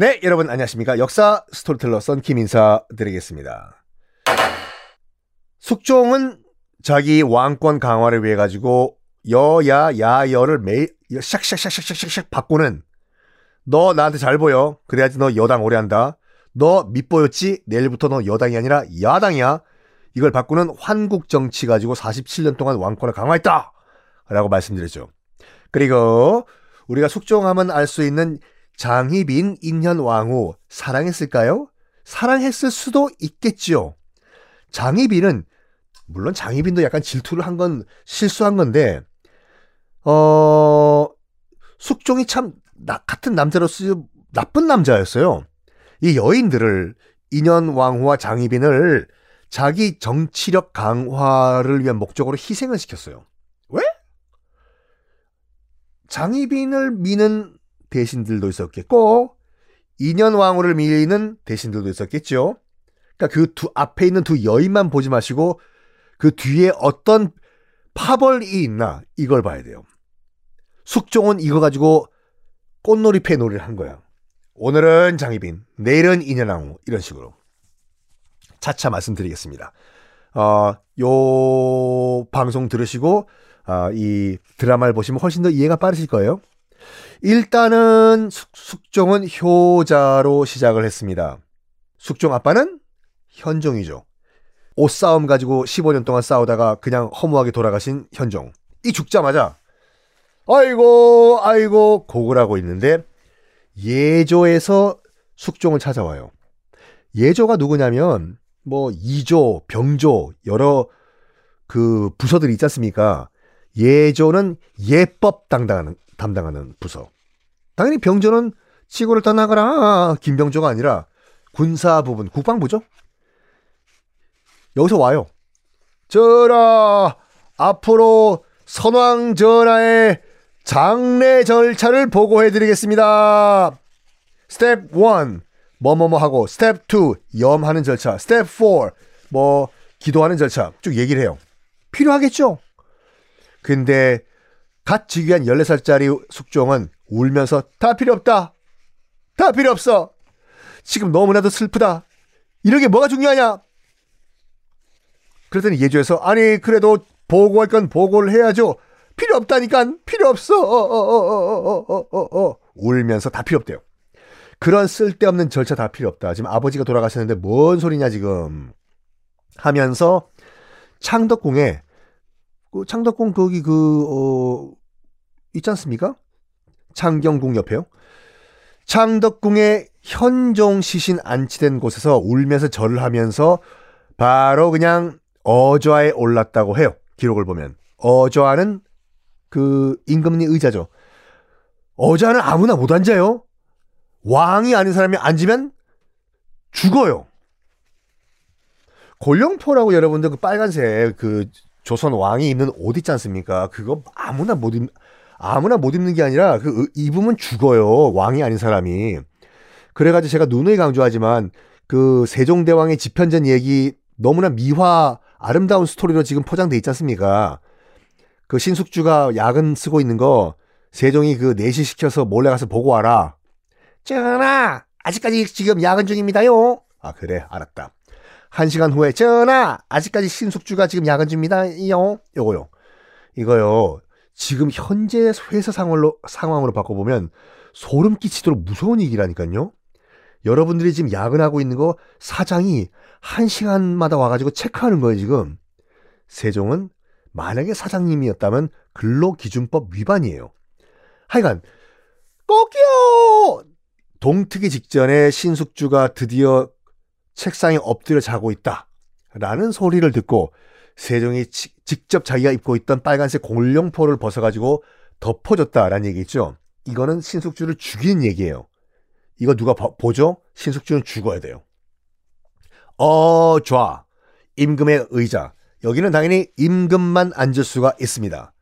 네, 여러분 안녕하십니까. 역사 스토리텔러 썬킴 인사드리겠습니다. 숙종은 자기 왕권 강화를 위해 가지고 여야 야여를 매일 샥샥샥샥샥샥 바꾸는 너 나한테 잘 보여. 그래야지 너 여당 오래 한다. 너 밉보였지? 내일부터 너 여당이 아니라 야당이야. 이걸 바꾸는 환국 정치 가지고 47년 동안 왕권을 강화했다. 라고 말씀드렸죠. 그리고 우리가 숙종하면 알 수 있는 장희빈 인현 왕후 사랑했을까요? 사랑했을 수도 있겠지요. 장희빈은 물론 장희빈도 약간 질투를 한 건 실수한 건데 어 숙종이 참 나, 같은 남자로서 나쁜 남자였어요. 이 여인들을 인현 왕후와 장희빈을 자기 정치력 강화를 위한 목적으로 희생을 시켰어요. 왜? 장희빈을 미는 대신들도 있었겠고 인현 왕후를 미는 대신들도 있었겠죠. 그러니까 그 두 앞에 있는 두 여인만 보지 마시고 그 뒤에 어떤 파벌이 있나 이걸 봐야 돼요. 숙종은 이거 가지고 꽃놀이패 놀이를 한 거야. 오늘은 장희빈, 내일은 인현왕후 이런 식으로 차차 말씀드리겠습니다. 어, 요 방송 들으시고 어, 이 드라마를 보시면 훨씬 더 이해가 빠르실 거예요. 일단은 숙, 숙종은 효자로 시작을 했습니다. 숙종 아빠는 현종이죠. 옷싸움 가지고 15년 동안 싸우다가 그냥 허무하게 돌아가신 현종. 이 죽자마자 아이고 아이고 곡을 하고 있는데 예조에서 숙종을 찾아와요. 예조가 누구냐면 뭐 이조, 병조 여러 그 부서들이 있지 않습니까? 예조는 예법 담당하는 담당하는 부서. 당연히 병조는 치고를 떠나거라 김병조가 아니라 군사 부분 국방부죠. 여기서 와요. 전하 앞으로 선왕 전하의 장례 절차를 보고해드리겠습니다. 스텝 1 뭐뭐뭐 하고 스텝 2 염하는 절차 스텝 4뭐 기도하는 절차 쭉 얘기를 해요. 필요하겠죠? 근데 갓 즉위한 14살짜리 숙종은 울면서 다 필요 없다. 다 필요 없어. 지금 너무나도 슬프다. 이런 게 뭐가 중요하냐? 그랬더니 예조에서 아니 그래도 보고할 건 보고를 해야죠. 필요 없다니까 필요 없어. 어, 어, 어, 울면서 다 필요 없대요. 그런 쓸데없는 절차 다 필요 없다. 지금 아버지가 돌아가셨는데 뭔 소리냐 지금 하면서 창덕궁에 그 창덕궁 거기 그 어, 있지 않습니까? 창경궁 옆에요. 창덕궁에 현종 시신 안치된 곳에서 울면서 절을 하면서 바로 그냥 어좌에 올랐다고 해요. 기록을 보면 어좌는 그 임금님 의자죠. 어좌는 아무나 못 앉아요. 왕이 아닌 사람이 앉으면 죽어요. 골룡포라고 여러분들 그 빨간색 그 조선 왕이 입는 옷 있지 않습니까? 그거 아무나 못 입, 아무나 못 입는 게 아니라 그 입으면 죽어요. 왕이 아닌 사람이. 그래가지고 제가 누누이 강조하지만 그 세종대왕의 집현전 얘기 너무나 미화 아름다운 스토리로 지금 포장돼 있지 않습니까? 그 신숙주가 야근 쓰고 있는 거 세종이 그 내시 시켜서 몰래 가서 보고 와라. 전하, 아직까지 지금 야근 중입니다요. 아 그래, 알았다. 한 시간 후에 전하, 아직까지 신숙주가 지금 야근 중입니다요. 요거요. 이거요. 지금 현재 회사 상황으로 상황으로 바꿔보면 소름 끼치도록 무서운 얘기라니까요. 여러분들이 지금 야근하고 있는 거 사장이 한 시간마다 와가지고 체크하는 거예요, 지금. 세종은 만약에 사장님이었다면 근로기준법 위반이에요. 하여간, 꼭이요! 동트기 직전에 신숙주가 드디어 책상에 엎드려 자고 있다. 라는 소리를 듣고 세종이 지, 직접 자기가 입고 있던 빨간색 공룡포를 벗어가지고 덮어줬다라는 얘기죠. 이거는 신숙주를 죽이는 얘기예요. 이거 누가 보죠? 신숙주는 죽어야 돼요. 어, 좋아. 임금의 의자. 여기는 당연히 임금만 앉을 수가 있습니다.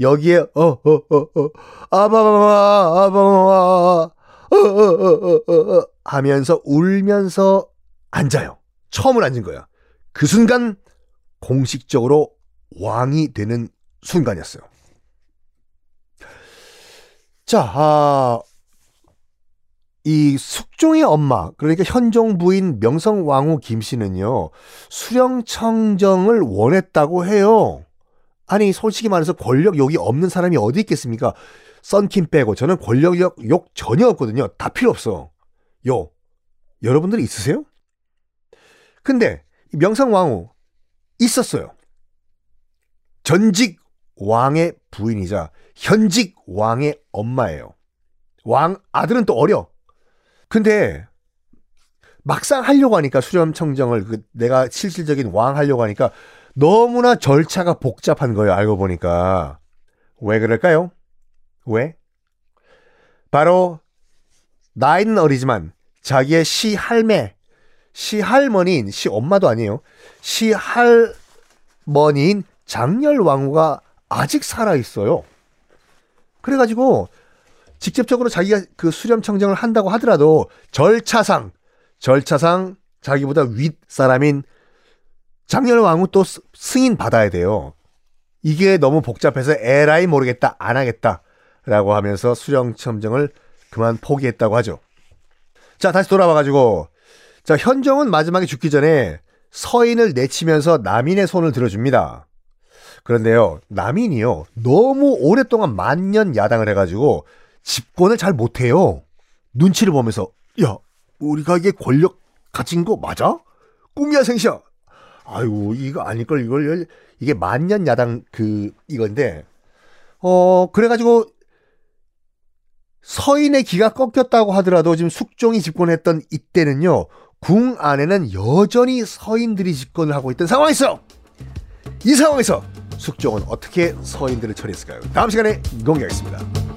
여기에 어, 어, 어, 어, 아바바바, 아바바바, 어, 어, 어, 어, 어, 하면서 울면서 앉아요. 처음으로 앉은 거야. 그 순간 공식적으로 왕이 되는 순간이었어요. 자, 아, 이 숙종의 엄마, 그러니까 현종 부인 명성왕후 김씨는요, 수령청정을 원했다고 해요. 아니, 솔직히 말해서 권력욕이 없는 사람이 어디 있겠습니까? 썬킴 빼고 저는 권력욕 욕 전혀 없거든요. 다 필요 없어. 요. 여러분들 있으세요? 근데 명성왕후 있었어요. 전직 왕의 부인이자 현직 왕의 엄마예요. 왕 아들은 또 어려. 근데 막상 하려고 하니까 수렴 청정을 그 내가 실질적인 왕 하려고 하니까 너무나 절차가 복잡한 거예요. 알고 보니까 왜 그럴까요? 왜? 바로 나이는 어리지만 자기의 시 할매, 시할머니인 시엄마도 아니에요. 시할머니인 장렬 왕후가 아직 살아 있어요. 그래가지고 직접적으로 자기가 그 수렴 청정을 한다고 하더라도 절차상 절차상 자기보다 윗 사람인 장렬 왕후 또 승인 받아야 돼요. 이게 너무 복잡해서 에라이 모르겠다 안 하겠다라고 하면서 수령 청정을 그만 포기했다고 하죠. 자 다시 돌아와 가지고 자 현정은 마지막에 죽기 전에 서인을 내치면서 남인의 손을 들어줍니다. 그런데요, 남인이요, 너무 오랫동안 만년 야당을 해가지고 집권을 잘 못해요. 눈치를 보면서, 야, 우리가 이게 권력 가진 거 맞아? 꿈이야 생시야. 아이고, 이거 아닐걸, 이걸, 이게 만년 야당 그, 이건데, 어, 그래가지고, 서인의 기가 꺾였다고 하더라도 지금 숙종이 집권했던 이때는요, 궁 안에는 여전히 서인들이 집권을 하고 있던 상황이었어요. 이 상황에서 숙종은 어떻게 서인들을 처리했을까요? 다음 시간에 공개하겠습니다.